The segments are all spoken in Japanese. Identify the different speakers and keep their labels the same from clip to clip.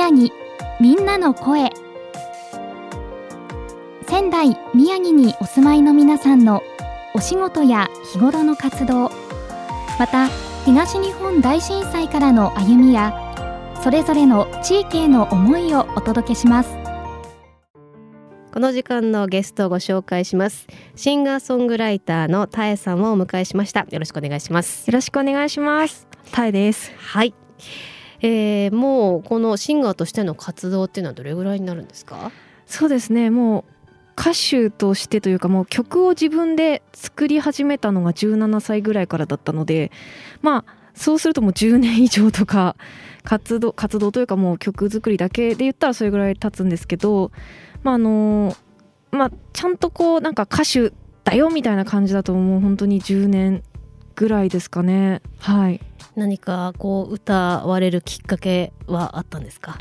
Speaker 1: 宮城。みんなの声。仙台宮城にお住まいの皆さんのお仕事や日頃の活動。また東日本大震災からの歩みやそれぞれの地域への思いをお届けします。
Speaker 2: この時間のゲストをご紹介します。シンガーソングライターのタエさんをお迎えしました。よろしくお願いします。
Speaker 3: よろしくお願いします。タエです。
Speaker 2: はい、えー、もうこのシンガーとしての活動っていうのはどれぐらいになるんですか？
Speaker 3: そうですね。もう歌手としてというかもう曲を自分で作り始めたのが17歳ぐらいからだったのでまあそうするともう10年以上とか活動活動というかもう曲作りだけで言ったらそれぐらい経つんですけどまああのまあちゃんとこうなんか歌手だよみたいな感じだともう本当に10年ぐらいですかね。はい。
Speaker 2: 何かこう歌われるきっかけはあったんですか？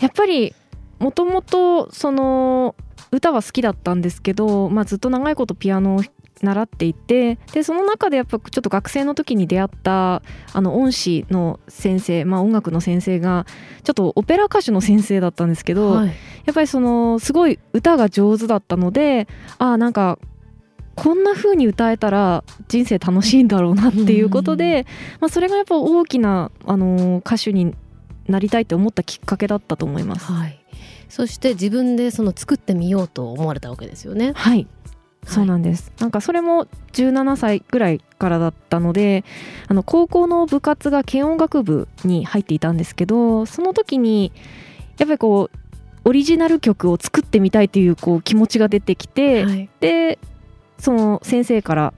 Speaker 3: やっぱりもともとその歌は好きだったんですけど、まあ、ずっと長いことピアノを習っていてでその中でやっぱちょっと学生の時に出会ったあの恩師の先生、まあ、音楽の先生がちょっとオペラ歌手の先生だったんですけど、はい、やっぱりそのすごい歌が上手だったのでああなんかこんな風に歌えたら人生楽しいんだろうなっていうことで、まあ、それがやっぱ大きなあの歌手になりたいって思ったきっかけだったと思います。
Speaker 2: はい。そして自分でその作ってみようと思われたわけですよね。
Speaker 3: はい。そうなんです、はい、なんかそれも17歳ぐらいからだったのであの高校の部活が軽音楽部に入っていたんですけどその時にやっぱりこうオリジナル曲を作ってみたいというこう気持ちが出てきて、はい、でその先生から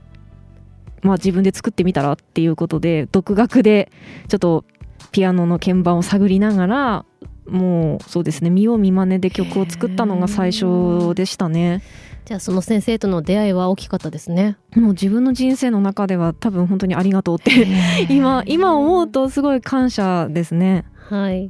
Speaker 3: まあ自分で作ってみたらっていうことで独学でちょっとピアノの鍵盤を探りながらもうそうですね見よう見まねで曲を作ったのが最初でしたね。
Speaker 2: じゃあその先生との出会いは大きかったですね。
Speaker 3: もう自分の人生の中では多分本当にありがとうって 今今思うとすごい感謝ですね。
Speaker 2: はい。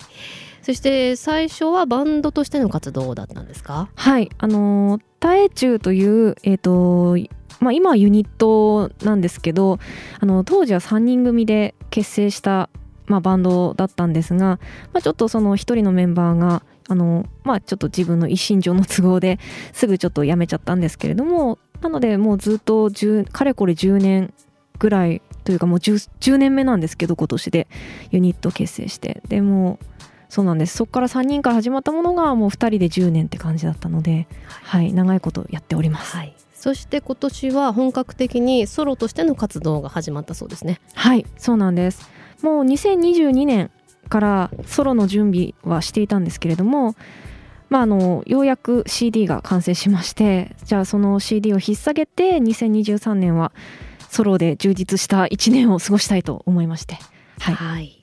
Speaker 2: そして最初はバンドとしての活動だったんですか？
Speaker 3: はいあのタエチューというえ、ー、とまあ今はユニットなんですけどあの当時は3人組で結成したまあ、バンドだったんですが、まあ、ちょっとその一人のメンバーがあの、まあ、ちょっと自分の一身上の都合ですぐちょっと辞めちゃったんですけれどもなのでもうずっとかれこれ10年ぐらいというかもう 10, 10年目なんですけど今年でユニット結成して。でもそうなんです。そこから3人から始まったものがもう2人で10年って感じだったので、はい、はい、長いことやっております。
Speaker 2: はい。そして今年は本格的にソロとしての活動が始まったそうですね。
Speaker 3: はいそうなんです。もう2022年からソロの準備はしていたんですけれども、まあ、あのようやく CD が完成しましてじゃあその CD を引っ提げて2023年はソロで充実した1年を過ごしたいと思いまして。
Speaker 2: はい、はい、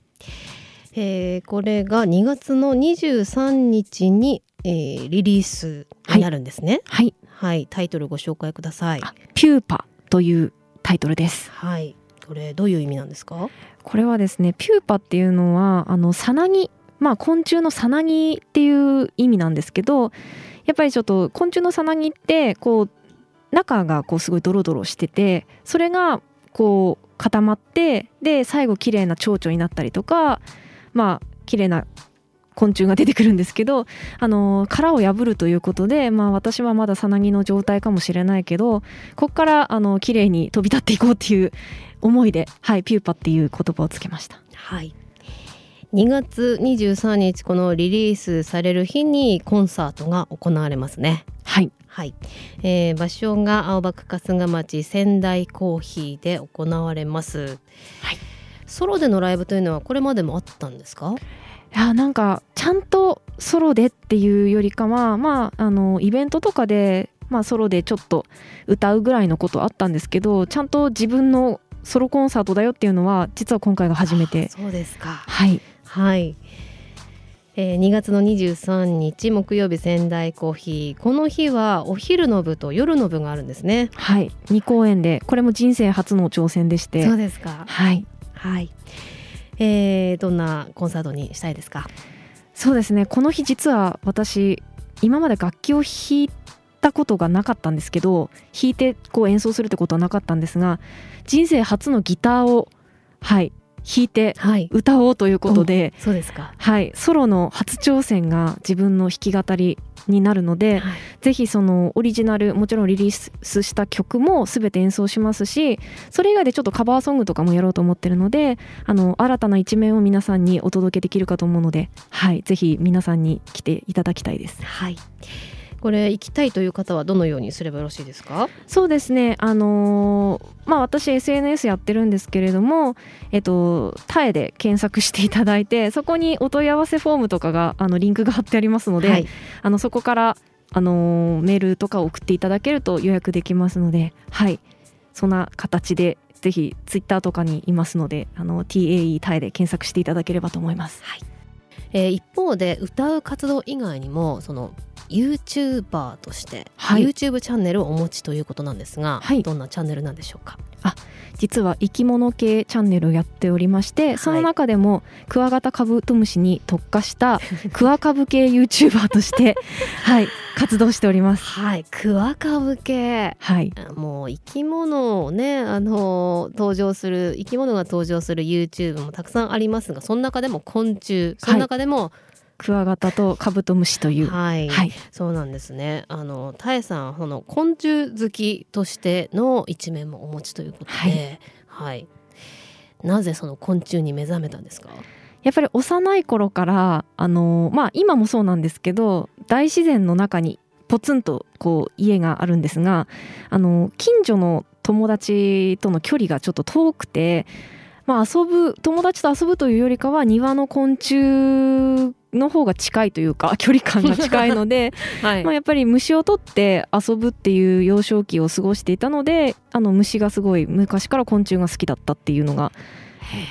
Speaker 2: えー、これが2月の23日に、えー、リリースになるんですね、
Speaker 3: はい、
Speaker 2: はい、タイトルご紹介ください。
Speaker 3: ピューパというタイトルです。
Speaker 2: はい。これどういう意味なんですか？
Speaker 3: これはですねピューパっていうのはあのさなぎ。まあ昆虫のさなぎっていう意味なんですけどやっぱりちょっと昆虫のさなぎってこう中がこうすごいドロドロしててそれがこう固まってで最後綺麗な蝶々になったりとかまあ綺麗な昆虫が出てくるんですけどあの殻を破るということで、まあ、私はまださなぎの状態かもしれないけどここからあの綺麗に飛び立っていこうっていう思いで、はい、ピューパっていう言葉をつけました。
Speaker 2: はい2月23日このリリースされる日にコンサートが行われますね。
Speaker 3: はい、
Speaker 2: はいえー、場所が青葉区春日町仙台コーヒーで行われます。はい、ソロでのライブというのはこれまでもあったんですか？
Speaker 3: いやなんかちゃんとソロでっていうよりかはまああのイベントとかでまあソロでちょっと歌うぐらいのことあったんですけどちゃんと自分のソロコンサートだよっていうのは実は今回が初めて。
Speaker 2: そうですか
Speaker 3: はい。
Speaker 2: はいえー、2月の23日木曜日仙台コーヒー。この日はお昼の部と夜の部があるんですね。
Speaker 3: はい。2公演でこれも人生初の挑戦でして。
Speaker 2: そうですか。
Speaker 3: はい
Speaker 2: はい。えー、どんなコンサートにしたいですか？
Speaker 3: そうですね。この日実は私今まで楽器を弾いたことがなかったんですけど弾いてこう演奏するってことはなかったんですが人生初のギターをはい弾いて
Speaker 2: はい。
Speaker 3: 歌おうということで、
Speaker 2: そうですか。
Speaker 3: はい、ソロの初挑戦が自分の弾き語りになるので、
Speaker 2: はい。
Speaker 3: ぜひそのオリジナルもちろんリリースした曲も全て演奏しますしそれ以外でちょっとカバーソングとかもやろうと思ってるのであの新たな一面を皆さんにお届けできるかと思うので、はい、ぜひ皆さんに来ていただきたいです。
Speaker 2: はいこれ行きたいという方はどのようにすればよろしいですか？
Speaker 3: そうですね。あのーまあ私 SNS やってるんですけれどもえっとタエで検索していただいてそこにお問い合わせフォームとかがあのリンクが貼ってありますので、
Speaker 2: はい。
Speaker 3: あのそこからあのーメールとかを送っていただけると予約できますのではい。そんな形でぜひツイッターとかにいますのであの TAE タエで検索していただければと思います。
Speaker 2: えー一方で歌う活動以外にもその YouTuber として、
Speaker 3: はい。
Speaker 2: YouTube チャンネルをお持ちということなんですが、
Speaker 3: はい。
Speaker 2: どんなチャンネルなんでしょうか？
Speaker 3: 実は生き物系チャンネルをやっておりまして、その中でもクワガタカブトムシに特化した クワカブ系 YouTuber としてはい活動しております。
Speaker 2: はい。クワカブ系。
Speaker 3: はい。
Speaker 2: もう生き物をねあの登場する生き物が登場する YouTube もたくさんありますがその中でも昆虫その中でも
Speaker 3: クワガタとカブトムシという、
Speaker 2: はい、
Speaker 3: はい、
Speaker 2: そうなんですね。あのタエさんその昆虫好きとしての一面もお持ちということで、はい。なぜその昆虫に目覚めたんですか？
Speaker 3: やっぱり幼い頃からあのまあ今もそうなんですけど大自然の中にポツンとこう家があるんですがあの近所の友達との距離がちょっと遠くて、まあ、遊ぶ友達と遊ぶというよりかは庭の昆虫の方が近いというか 距離感が近いので、
Speaker 2: はい。
Speaker 3: まあ、やっぱり虫を取って遊ぶっていう幼少期を過ごしていたのであの虫がすごい昔から昆虫が好きだったっていうのが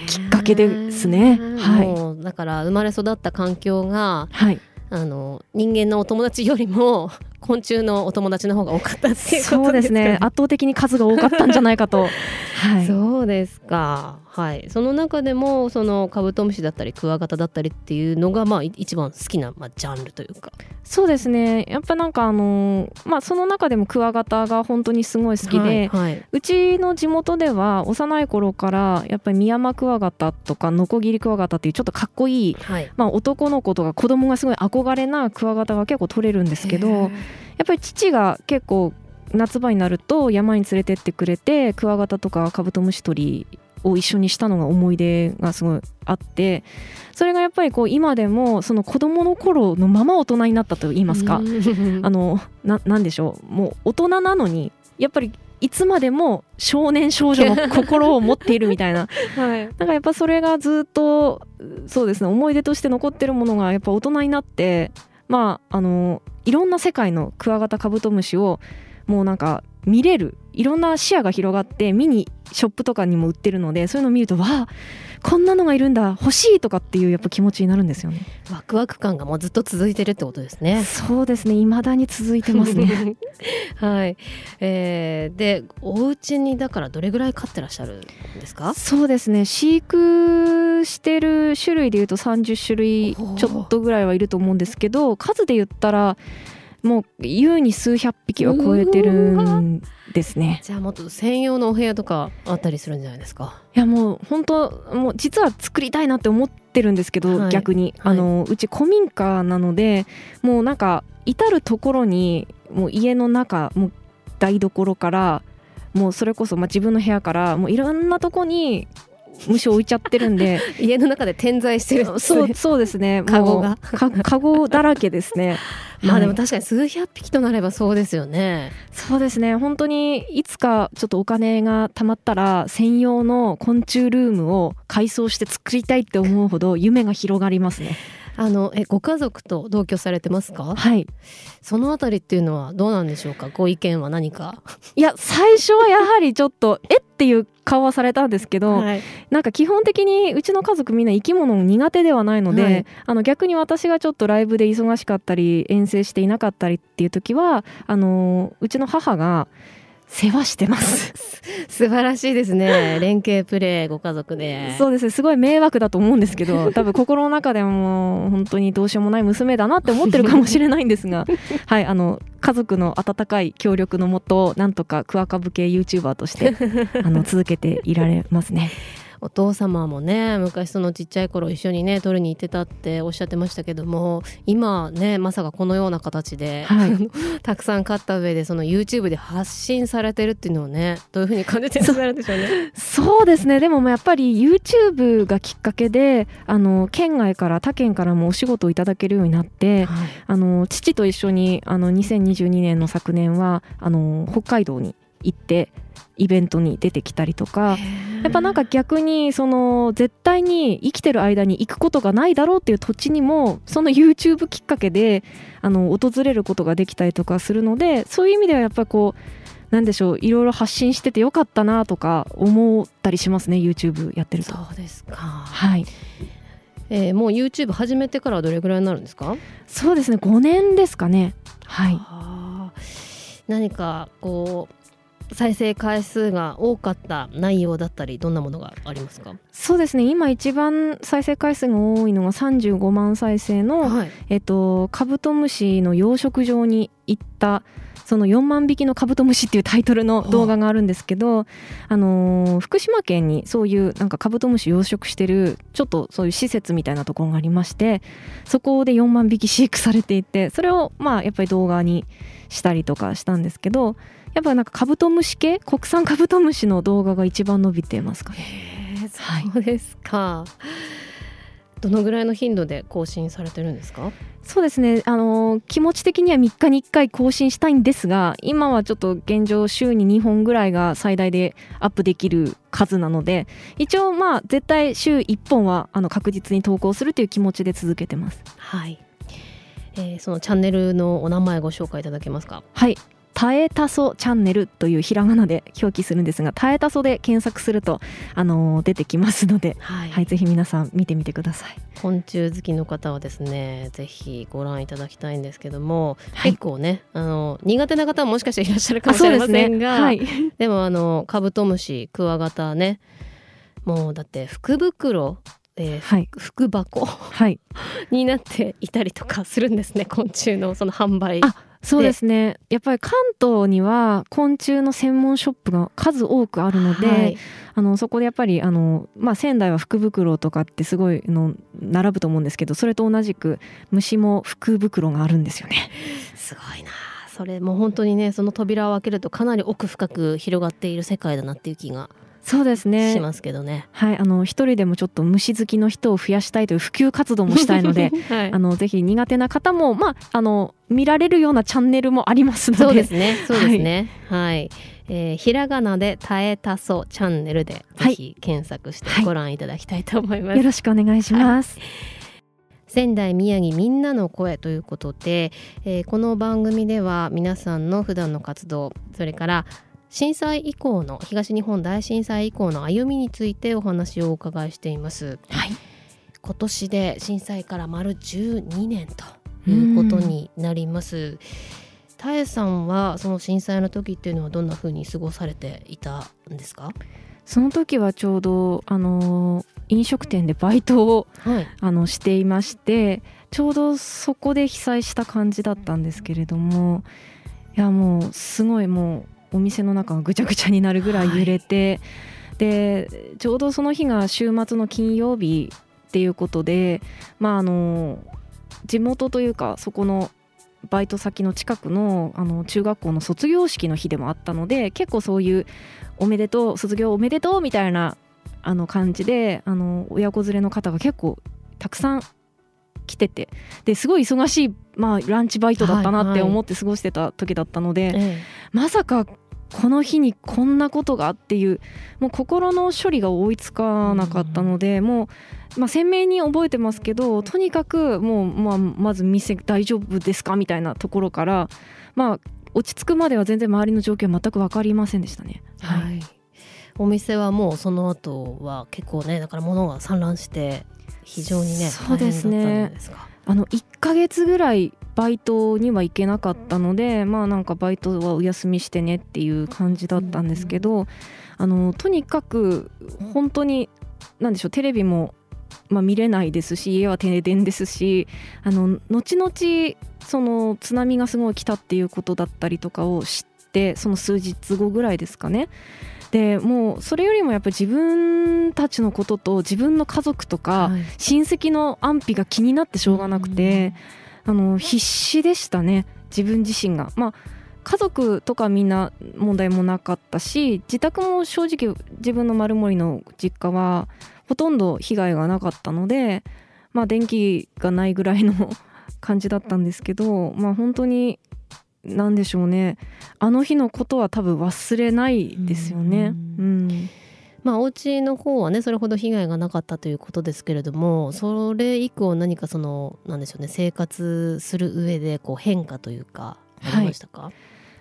Speaker 3: きっかけですね。はい。
Speaker 2: もうだから生まれ育った環境が
Speaker 3: はい。
Speaker 2: あの人間のお友達よりも昆虫のお友達の方が多かったっていうこ
Speaker 3: そうですす
Speaker 2: とでか
Speaker 3: ね圧倒的に数が多かったんじゃないかと はい
Speaker 2: そうですか。はい。その中でもそのカブトムシだったりクワガタだったりっていうのがまあい一番好きなまあジャンルというか。
Speaker 3: そうですねやっぱなんかあのーまあその中でもクワガタが本当にすごい好きで、
Speaker 2: はい。はいう
Speaker 3: ちの地元では幼い頃からやっぱりミヤマクワガタとかノコギリクワガタっていうちょっとかっこいい
Speaker 2: はい。
Speaker 3: まあ、男の子とか子供がすごい憧れなクワガタが結構取れるんですけどやっぱり父が結構夏場になると山に連れてってくれてクワガタとかカブトムシ取りを一緒にしたのが思い出がすごいあってそれがやっぱりこう今でもその子供の頃のまま大人になったと言いますか、あのななんでしょうもう大人なのにやっぱりいつまでも少年少女の心を持っているみたいな
Speaker 2: はい。
Speaker 3: なんかやっぱそれがずっとそうですね思い出として残ってるものがやっぱ大人になってまああのいろんな世界のクワガタカブトムシをもうなんか見れる。いろんな視野が広がって見にショップとかにも売ってるのでそういうのを見るとわあこんなのがいるんだ欲しいとかっていうやっぱ気持ちになるんですよね。
Speaker 2: ワクワク感がもうずっと続いてるってことですね。
Speaker 3: そうですね未だに続いてますね。
Speaker 2: はい。えー、でお家にだからどれぐらい飼ってらっしゃるんですか？
Speaker 3: そうですね飼育してる種類でいうと30種類ちょっとぐらいはいると思うんですけど数で言ったらもう優に数百匹は超えてるんですね。
Speaker 2: じゃあもっと専用のお部屋とかあったりするんじゃないですか？
Speaker 3: いやもう本当もう実は作りたいなって思ってるんですけど、
Speaker 2: はい
Speaker 3: 逆に、
Speaker 2: はい
Speaker 3: あのうち古民家なのでもうなんか至る所にもう家の中もう台所からもうそれこそまあ自分の部屋からもういろんなとこに虫を置いちゃってるんで。
Speaker 2: 家の中で点在してる。
Speaker 3: そうそうですね。
Speaker 2: カゴが。
Speaker 3: かカゴだらけですね。
Speaker 2: まあでも
Speaker 3: はい。
Speaker 2: 確かに数百匹となればそうですよね。
Speaker 3: そうですね。本当にいつかちょっとお金が貯まったら専用の昆虫ルームを改装して作りたいって思うほど夢が広がりますね
Speaker 2: あのえご家族と同居されてますか？
Speaker 3: はい
Speaker 2: そのあたりっていうのはどうなんでしょうか？ご意見は何か？
Speaker 3: いや最初はやはりちょっとえっていう顔はされたんですけど、
Speaker 2: はい。
Speaker 3: なんか基本的にうちの家族みんな生き物苦手ではないので、
Speaker 2: はい
Speaker 3: あの逆に私がちょっとライブで忙しかったり遠征していなかったりっていう時はあのうちの母が世話してます。
Speaker 2: 素晴らしいですね。連携プレーご家族で。
Speaker 3: そうですねすごい迷惑だと思うんですけど 多分心の中でも本当にどうしようもない娘だなって思ってるかもしれないんですが はいあの家族の温かい協力のもとなんとかクワカブ系 YouTuber としてあの続けていられますね。
Speaker 2: お父様もね昔そのちっちゃい頃一緒にね取りに行ってたっておっしゃってましたけども今ねまさかこのような形で、はい、たくさん買った上でその YouTube で発信されてるっていうのをねどういうふうに感じてらっしゃるんでしょうね。
Speaker 3: そうですね。でもやっぱり YouTube がきっかけであの県外から他県からもお仕事をいただけるようになって、はい、あの父と一緒にあの2022年の昨年はあの北海道に行ってイベントに出てきたりとかやっぱなんか逆にその絶対に生きてる間に行くことがないだろうっていう土地にもその YouTube きっかけであの訪れることができたりとかするのでそういう意味ではやっぱりこうなんでしょういろいろ発信しててよかったなとか思ったりしますね YouTube やってると。
Speaker 2: そうですか。
Speaker 3: はい。
Speaker 2: えー、もう YouTube 始めてからどれぐらいになるんですか？
Speaker 3: そうですね5年ですかね。はい。
Speaker 2: 何かこう再生回数が多かった内容だったりどんなものがありますか？
Speaker 3: そうですね。今一番再生回数が多いのが35万再生の、はい、えっと、カブトムシの養殖場に行ったその4万匹のカブトムシっていうタイトルの動画があるんですけど、あのー、福島県にそういうなんかカブトムシ養殖してるちょっとそういう施設みたいなところがありましてそこで4万匹飼育されていてそれをまあやっぱり動画にしたりとかしたんですけどやっぱなんかカブトムシ系国産カブトムシの動画が一番伸びてますかね。
Speaker 2: そうですか、はい、どのぐらいの頻度で更新されてるんですか？
Speaker 3: そうですね。あの気持ち的には3日に1回更新したいんですが今はちょっと現状週に2本ぐらいが最大でアップできる数なので一応まあ絶対週1本はあの確実に投稿するという気持ちで続けてます。
Speaker 2: はい、えー、そのチャンネルのお名前ご紹介いただけますか？
Speaker 3: はいタエタソチャンネルというひらがなで表記するんですがタエタソで検索すると、あのー、出てきますので、はい、はい、ぜひ皆さん見てみてください。
Speaker 2: 昆虫好きの方はですねぜひご覧いただきたいんですけども、はい、結構ねあの苦手な方ももしかしていらっしゃるかもしれませんが、ねはい、でもあのカブトムシクワガタねもうだって福袋えーはい、福箱、はい、になっていたりとかするんですね昆虫のその販売
Speaker 3: そうですね。やっぱり関東には昆虫の専門ショップが数多くあるので、はい、あのそこでやっぱりあの、まあ、仙台は福袋とかってすごいの並ぶと思うんですけどそれと同じく虫も福袋があるんですよね。
Speaker 2: すごいな。それも本当にねその扉を開けるとかなり奥深く広がっている世界だなっていう気が
Speaker 3: そうですね。
Speaker 2: しますけどね。
Speaker 3: はいあの一人でもちょっと虫好きの人を増やしたいという普及活動もしたいので、はい、あのぜひ苦手な方もまああの見られるようなチャンネルもありますので。
Speaker 2: そうですね。そうですね。はい、はい、えー、ひらがなでたえたそチャンネルでぜひ検索してご覧いただきたいと思います、はい、
Speaker 3: よろしくお願いします、
Speaker 2: 仙台宮城みんなの声ということで、えー、この番組では皆さんの普段の活動それから震災以降の東日本大震災以降の歩みについてお話をお伺いしています。はい、今年で震災から丸12年ということになります。たえさんはその震災の時っていうのはどんな風に過ごされていたんですか？
Speaker 3: その時はちょうどあの飲食店でバイトを、はい、あのしていましてちょうどそこで被災した感じだったんですけれどもいやもうすごいもうお店の中がぐちゃぐちゃになるぐらい揺れて、はい、でちょうどその日が週末の金曜日っていうことでまああの地元というかそこのバイト先の近くのあの中学校の卒業式の日でもあったので結構そういうおめでとう卒業おめでとうみたいなあの感じであの親子連れの方が結構たくさん来ててですごい忙しい、まあ、ランチバイトだったなって思って過ごしてた時だったので、はいはい、まさかこの日にこんなことがっていうもう心の処理が追いつかなかったので、うん、もう、まあ、鮮明に覚えてますけどとにかくもう、まあ、まず店大丈夫ですかみたいなところから、まあ、落ち着くまでは全然周りの状況は全く分かりませんでしたね。
Speaker 2: はい、はい、お店はもうその後は結構ねだから物が散乱して非常にね
Speaker 3: そうですねあの1か月ぐらいバイトには行けなかったのでまあなんかバイトはお休みしてねっていう感じだったんですけど、あのとにかく本当に何でしょうテレビも、まあ、見れないですし家は停電ですしあの後々その津波がすごい来たっていうことだったりとかを知ってその数日後ぐらいですかねでもうそれよりもやっぱり自分たちのことと自分の家族とか
Speaker 2: はい。
Speaker 3: 親戚の安否が気になってしょうがなくて、あの必死でしたね。自分自身が。まあ家族とかみんな問題もなかったし自宅も正直自分の丸森の実家はほとんど被害がなかったのでまあ電気がないぐらいの 感じだったんですけどまあ本当に何でしょうね。あの日のことは多分忘れないですよね。
Speaker 2: う
Speaker 3: うん。
Speaker 2: まあお家の方はねそれほど被害がなかったということですけれどもそれ以降何かそのなんでしょうね生活する上でこう変化というかありましたか、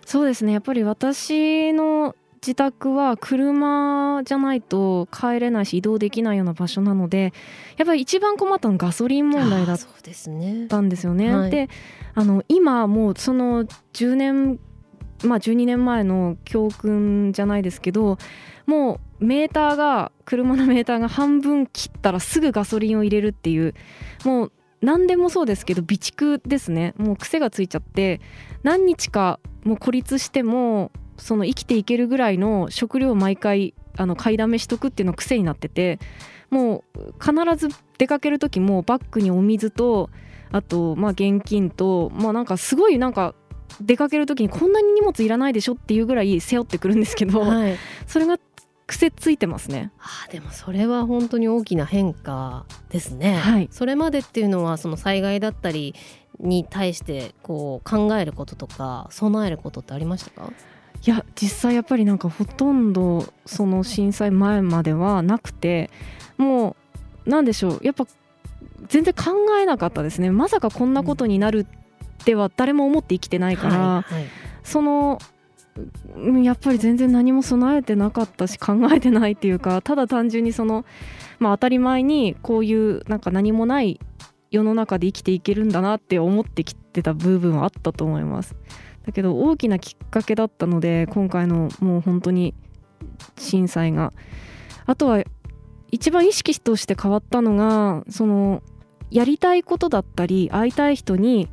Speaker 3: そうですね。やっぱり私の自宅は車じゃないと帰れないし移動できないような場所なのでやっぱり一番困ったのはガソリン問題だっ。たんですよね。
Speaker 2: はい
Speaker 3: であの今もうその10年まあ12年前の教訓じゃないですけどもうメーターが車のメーターが半分切ったらすぐガソリンを入れるっていうもう何でもそうですけど備蓄ですねもう癖がついちゃって何日かもう孤立してもその生きていけるぐらいの食料を毎回あの買いだめしとくっていうのが癖になっててもう必ず出かける時もバッグにお水とあとまあ現金とまあなんかすごいなんか出かける時にこんなに荷物いらないでしょっていうぐらい背負ってくるんですけど、
Speaker 2: はい、
Speaker 3: それが癖ついてますね。
Speaker 2: あーでもそれは本当に大きな変化ですね。
Speaker 3: はい
Speaker 2: それまでっていうのはその災害だったりに対してこう考えることとか備えることってありましたか？
Speaker 3: いや実際やっぱりなんかほとんどその震災前まではなくてもうなんでしょうやっぱ全然考えなかったですねまさかこんなことになるっては誰も思って生きてないから、
Speaker 2: はいはい
Speaker 3: そのうんやっぱり全然何も備えてなかったし考えてないっていうかただ単純にその、まあ、当たり前にこういうなんか何もない世の中で生きていけるんだなって思ってきてた部分はあったと思います。だけど大きなきっかけだったので今回のもう本当に震災があとは一番意識として変わったのがそのやりたいことだったり会いたい人に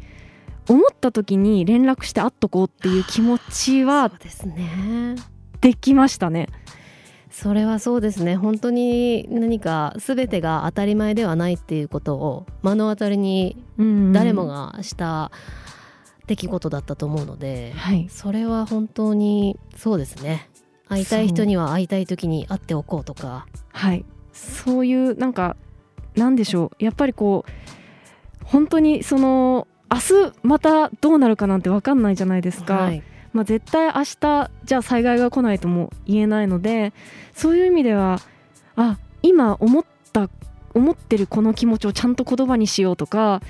Speaker 3: 思った時に連絡して会っとこうっていう気持ちは
Speaker 2: そうですね。
Speaker 3: できましたね。
Speaker 2: それはそうですね本当に何か全てが当たり前ではないっていうことを目の当たりに誰もがした出来事だったと思うので、
Speaker 3: はい。
Speaker 2: それは本当にそうですね。会いたい人には会いたい時に会っておこうとか。
Speaker 3: はい。そういうなんかなんでしょう。やっぱりこう本当にその明日またどうなるかなんて分かんないじゃないですか、
Speaker 2: はい。
Speaker 3: まあ、絶対明日じゃあ災害が来ないとも言えないのでそういう意味ではあ今思った思ってるこの気持ちをちゃんと言葉にしようとか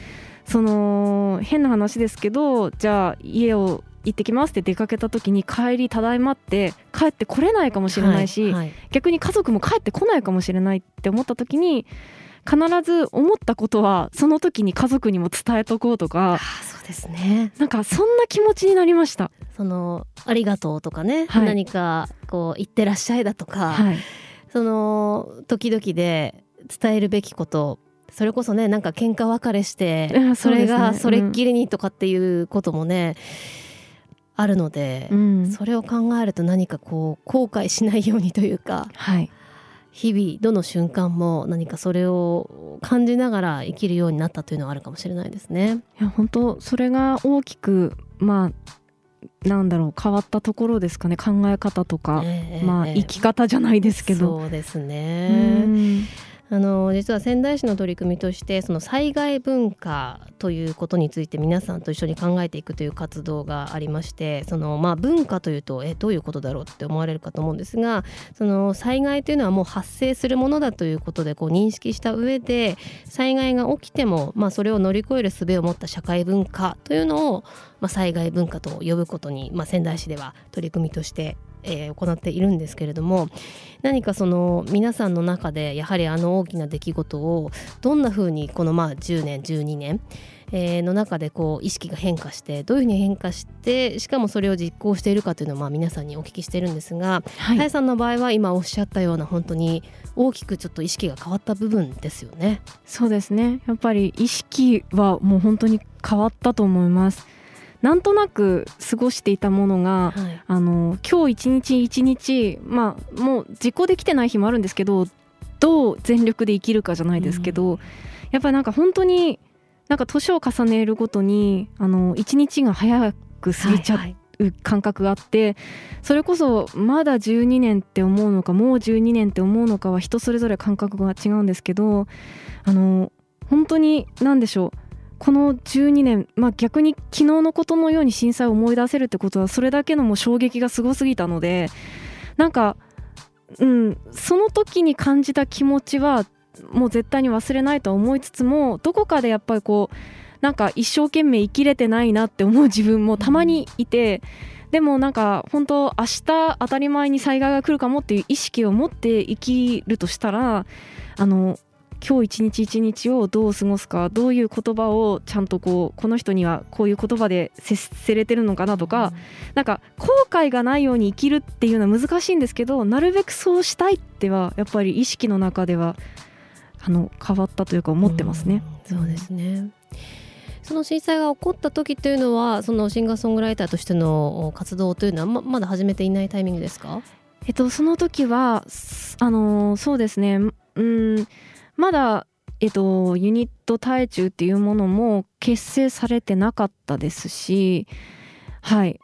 Speaker 3: その変な話ですけどじゃあ家を行ってきますって出かけた時に帰りただいまって帰ってこれないかもしれないし、
Speaker 2: はいはい。
Speaker 3: 逆に家族も帰ってこないかもしれないって思った時に必ず思ったことはその時に家族にも伝えとこうと
Speaker 2: あ
Speaker 3: か
Speaker 2: ーそうですね。
Speaker 3: なんかそんな気持ちになりました。
Speaker 2: そのありがとうとかね、
Speaker 3: はい。
Speaker 2: 何かこう言ってらっしゃいだとか、
Speaker 3: はい。
Speaker 2: その時々で伝えるべきことそれこそねなんか喧嘩別れして
Speaker 3: うん
Speaker 2: それが
Speaker 3: そ
Speaker 2: れっきりにとかっていうこともね、あるので、
Speaker 3: うん
Speaker 2: それを考えると何かこう後悔しないようにというか
Speaker 3: はい
Speaker 2: 日々どの瞬間も何かそれを感じながら生きるようになったというのはあるかもしれないですね。
Speaker 3: いや本当それが大きくまあなんだろう変わったところですかね考え方とか、
Speaker 2: ええ
Speaker 3: まあ
Speaker 2: ええ
Speaker 3: 生き方じゃないですけど。
Speaker 2: そうです
Speaker 3: う
Speaker 2: ね。あの実は仙台市の取り組みとしてその災害文化ということについて皆さんと一緒に考えていくという活動がありましてその、まあ、文化というとえどういうことだろうって思われるかと思うんですがその災害というのはもう発生するものだということでこう認識した上で災害が起きても、まあ、それを乗り越える術を持った社会文化というのを、まあ、災害文化と呼ぶことに、まあ、仙台市では取り組みとして、えー行っているんですけれども何かその皆さんの中でやはりあの大きな出来事をどんな風にこのまあ10年12年えーの中でこう意識が変化してどういうふうに変化してしかもそれを実行しているかというのをまあ皆さんにお聞きしてるんですが
Speaker 3: はい。
Speaker 2: 林さんの場合は今おっしゃったような本当に大きくちょっと意識が変わった部分ですよね。
Speaker 3: そうですね。やっぱり意識はもう本当に変わったと思いますなんとなく過ごしていたものが、
Speaker 2: はい。
Speaker 3: あの今日一日一日まあもう実行できてない日もあるんですけどどう全力で生きるかじゃないですけど、やっぱりなんか本当になんか年を重ねるごとにあの一日が早く過ぎちゃ
Speaker 2: う
Speaker 3: 感覚があってそれこそまだ12年って思うのかもう12年って思うのかは人それぞれ感覚が違うんですけどあの本当に何でしょうこの12年、まあ、逆に昨日のことのように震災を思い出せるってことはそれだけのもう衝撃がすごすぎたのでなんか、うん、その時に感じた気持ちはもう絶対に忘れないと思いつつもどこかでやっぱりこうなんか一生懸命生きれてないなって思う自分もたまにいて、でもなんか本当明日当たり前に災害が来るかもっていう意識を持って生きるとしたらあの今日一日一日をどう過ごすかどういう言葉をちゃんとこうこの人にはこういう言葉で接せれてるのかなとか、なんか後悔がないように生きるっていうのは難しいんですけどなるべくそうしたいってはやっぱり意識の中ではあの変わったというか思ってますね。
Speaker 2: うんそうですね。その震災が起こった時というのはそのシンガーソングライターとしての活動というのはままだ始めていないタイミングですか？
Speaker 3: えっと、その時はすあのーそうですね。うんまだ、えっと、ユニット耐中っていうものも結成されてなかったですしはい。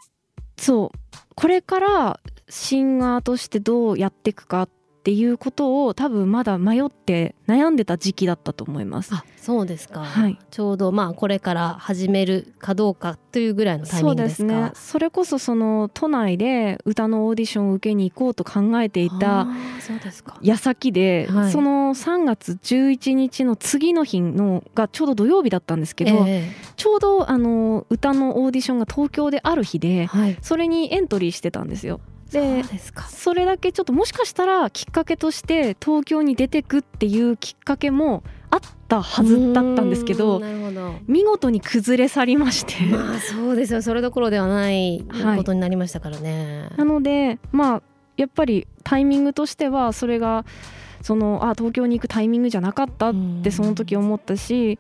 Speaker 3: そう。これからシンガーとしてどうやっていくかっていうことを多分まだ迷って悩んでた時期だったと思います。
Speaker 2: あそうですか、
Speaker 3: はい。
Speaker 2: ちょうどまあこれから始めるかどうかというぐらいのタイミングですか。
Speaker 3: そうですね。それこそその都内で歌のオーディションを受けに行こうと考えていた
Speaker 2: そうですか。
Speaker 3: 矢先で、
Speaker 2: はい。
Speaker 3: その3月11日の次の日のがちょうど土曜日だったんですけど、
Speaker 2: え
Speaker 3: ちょうどあの歌のオーディションが東京である日
Speaker 2: え
Speaker 3: で
Speaker 2: はい。
Speaker 3: それにエントリーしてたんですよ。で
Speaker 2: そうですか。
Speaker 3: それだけちょっともしかしたらきっかけとして東京に出てくっていうきっかけもあったはずだったんですけど見事に崩れ去りまして。
Speaker 2: まあそうですよそれどころではない
Speaker 3: はい
Speaker 2: ことになりましたからね、
Speaker 3: なのでまあやっぱりタイミングとしてはそれがそのあ東京に行くタイミングじゃなかったってその時思ったし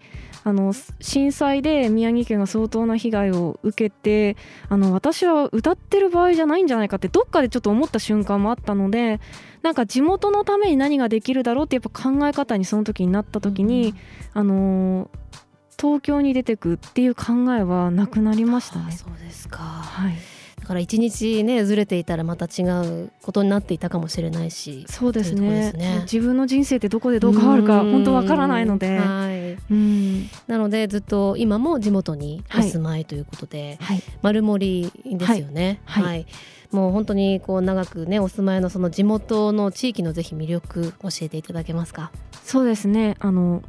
Speaker 3: あの震災で宮城県が相当な被害を受けてあの私は歌ってる場合じゃないんじゃないかってどっかでちょっと思った瞬間もあったのでなんか地元のために何ができるだろうってやっぱ考え方にその時になった時に、あの東京に出てくっていう考えはなくなりましたね。
Speaker 2: あそうですか。
Speaker 3: はい
Speaker 2: だから一日ねずれていたらまた違うことになっていたかもしれないし
Speaker 3: そうですね。
Speaker 2: ね。
Speaker 3: 自分の人生ってどこでどう変わるか本当わからないので、
Speaker 2: はい、
Speaker 3: うん。
Speaker 2: なのでずっと今も地元にお住まいということで、
Speaker 3: はい、
Speaker 2: 丸森ですよね。
Speaker 3: はい。はい。
Speaker 2: もう本当にこう長くねお住まいのその地元の地域のぜひ魅力教えていただけますか？
Speaker 3: そうですね。あの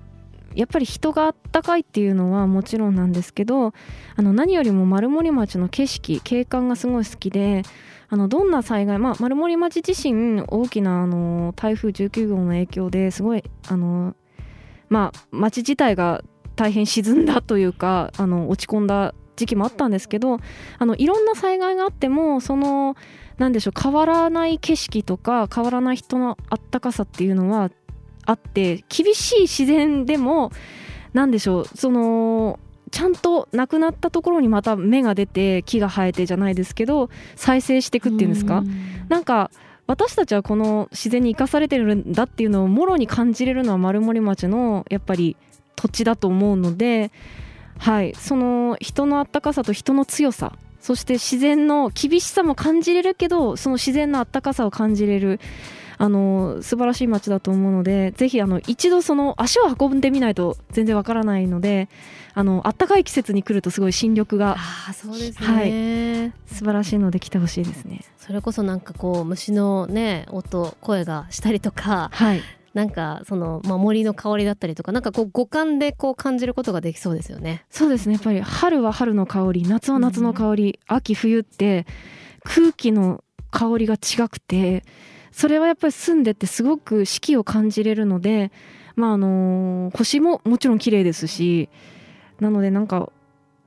Speaker 3: やっぱり人があったかいっていうのはもちろんなんですけどあの何よりも丸森町の景色景観がすごい好きであのどんな災害、まあ、丸森町自身大きなあの台風19号の影響ですごいあの、まあ、町自体が大変沈んだというかあの落ち込んだ時期もあったんですけどあのいろんな災害があってもそのなんでしょう変わらない景色とか変わらない人のあったかさっていうのはあって厳しい自然でもなんでしょうそのちゃんとなくなったところにまた芽が出て木が生えてじゃないですけど再生していくっていうんですか？なんか私たちはこの自然に生かされてるんだっていうのをもろに感じれるのは丸森町のやっぱり土地だと思うのではいその人のあったかさと人の強さそして自然の厳しさも感じれるけどその自然のあったかさを感じれるあの素晴らしい街だと思うのでぜひあの一度その足を運んでみないと全然わからないのであの暖かい季節に来るとすごい新緑が
Speaker 2: ああそうですね、
Speaker 3: はい。素晴らしいので来てほしいですね。
Speaker 2: それこそなんかこう虫のね音声がしたりとか
Speaker 3: はい。
Speaker 2: なんかその、まあ、森の香りだったりとかなんかこう五感でこう感じることができそうですよね。
Speaker 3: そうですね。やっぱり春は春の香り夏は夏の香り、秋冬って空気の香りが違くてそれはやっぱり住んでってすごく四季を感じれるのでまああの星ももちろん綺麗ですしなのでなんか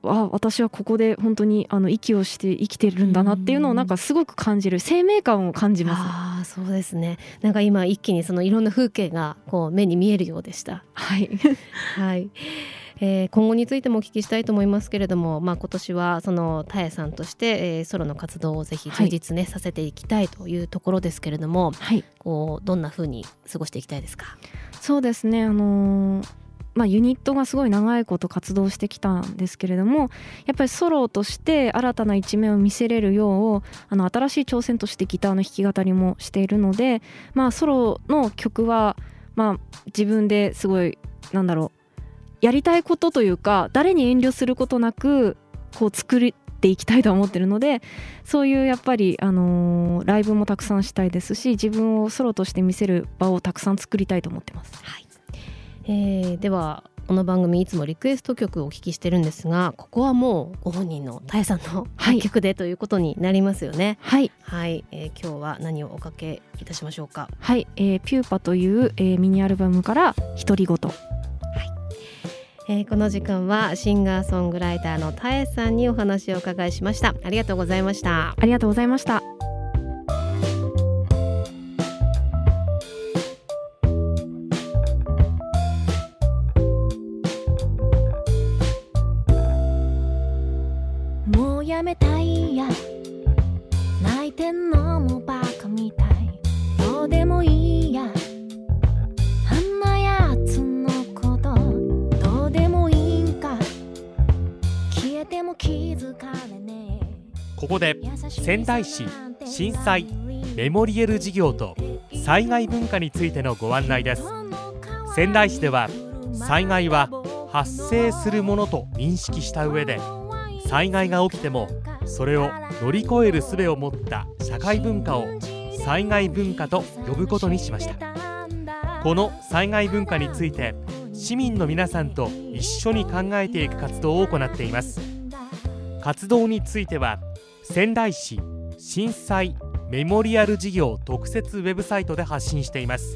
Speaker 3: あ私はここで本当にあの息をして生きてるんだなっていうのをなんかすごく感じる生命感を感じますね。
Speaker 2: ああそうですねなんか今一気にそのいろんな風景がこう目に見えるようでした。
Speaker 3: はい、
Speaker 2: はい、えー、今後についてもお聞きしたいと思いますけれども、まあ、今年はそのたえさんとして、えー、ソロの活動をぜひ充実ね、はい、させていきたいというところですけれども、はい、こうどんなふうに過ごしていきたいですか？
Speaker 3: そうですね、あのーまあ、ユニットがすごい長いこと活動してきたんですけれどもやっぱりソロとして新たな一面を見せれるようあの新しい挑戦としてギターの弾き語りもしているので、まあ、ソロの曲は、まあ、自分ですごいなんだろうやりたいことというか誰に遠慮することなくこう作っていきたいと思ってるのでそういうやっぱり、あのー、ライブもたくさんしたいですし自分をソロとして見せる場をたくさん作りたいと思ってます。
Speaker 2: はい。えー、ではこの番組いつもリクエスト曲をお聞きしてるんですがここはもうご本人のたえさんの曲で、はい、ということになりますよね。
Speaker 3: はい、
Speaker 2: はい。えー、今日は何をおかけいたしましょうか？
Speaker 3: はい、えー、ピューパという、えー、ミニアルバムから独り言はい
Speaker 2: えー、この時間はシンガーソングライターのたえさんにお話をお伺いしました。ありがとうございました。
Speaker 3: ありがとうございました
Speaker 4: もうやめたいや。泣いてんのもバカみたい。どうでもいいや。
Speaker 5: ここで仙台市震災メモリエル事業と災害文化についてのご案内です。仙台市では災害は発生するものと認識した上で災害が起きてもそれを乗り越える術を持った社会文化を災害文化と呼ぶことにしました。この災害文化について市民の皆さんと一緒に考えていく活動を行っています。活動については仙台市震災メモリアル事業特設ウェブサイトで発信しています。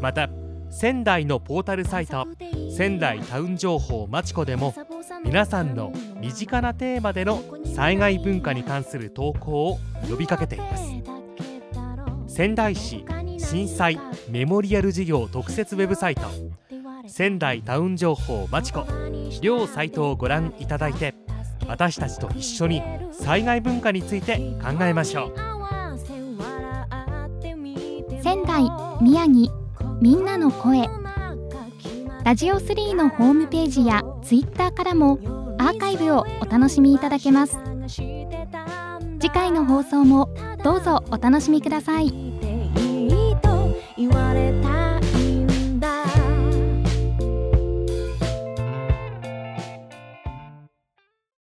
Speaker 5: また仙台のポータルサイト仙台タウン情報まちこでも皆さんの身近なテーマでの災害文化に関する投稿を呼びかけています。仙台市震災メモリアル事業特設ウェブサイト仙台タウン情報まちこ両サイトをご覧いただいて私たちと一緒に災害文化について考えましょう。
Speaker 1: 仙台宮城みんなの声。ラジオ3のホームページやツイッターからもアーカイブをお楽しみいただけます。次回の放送もどうぞお楽しみください。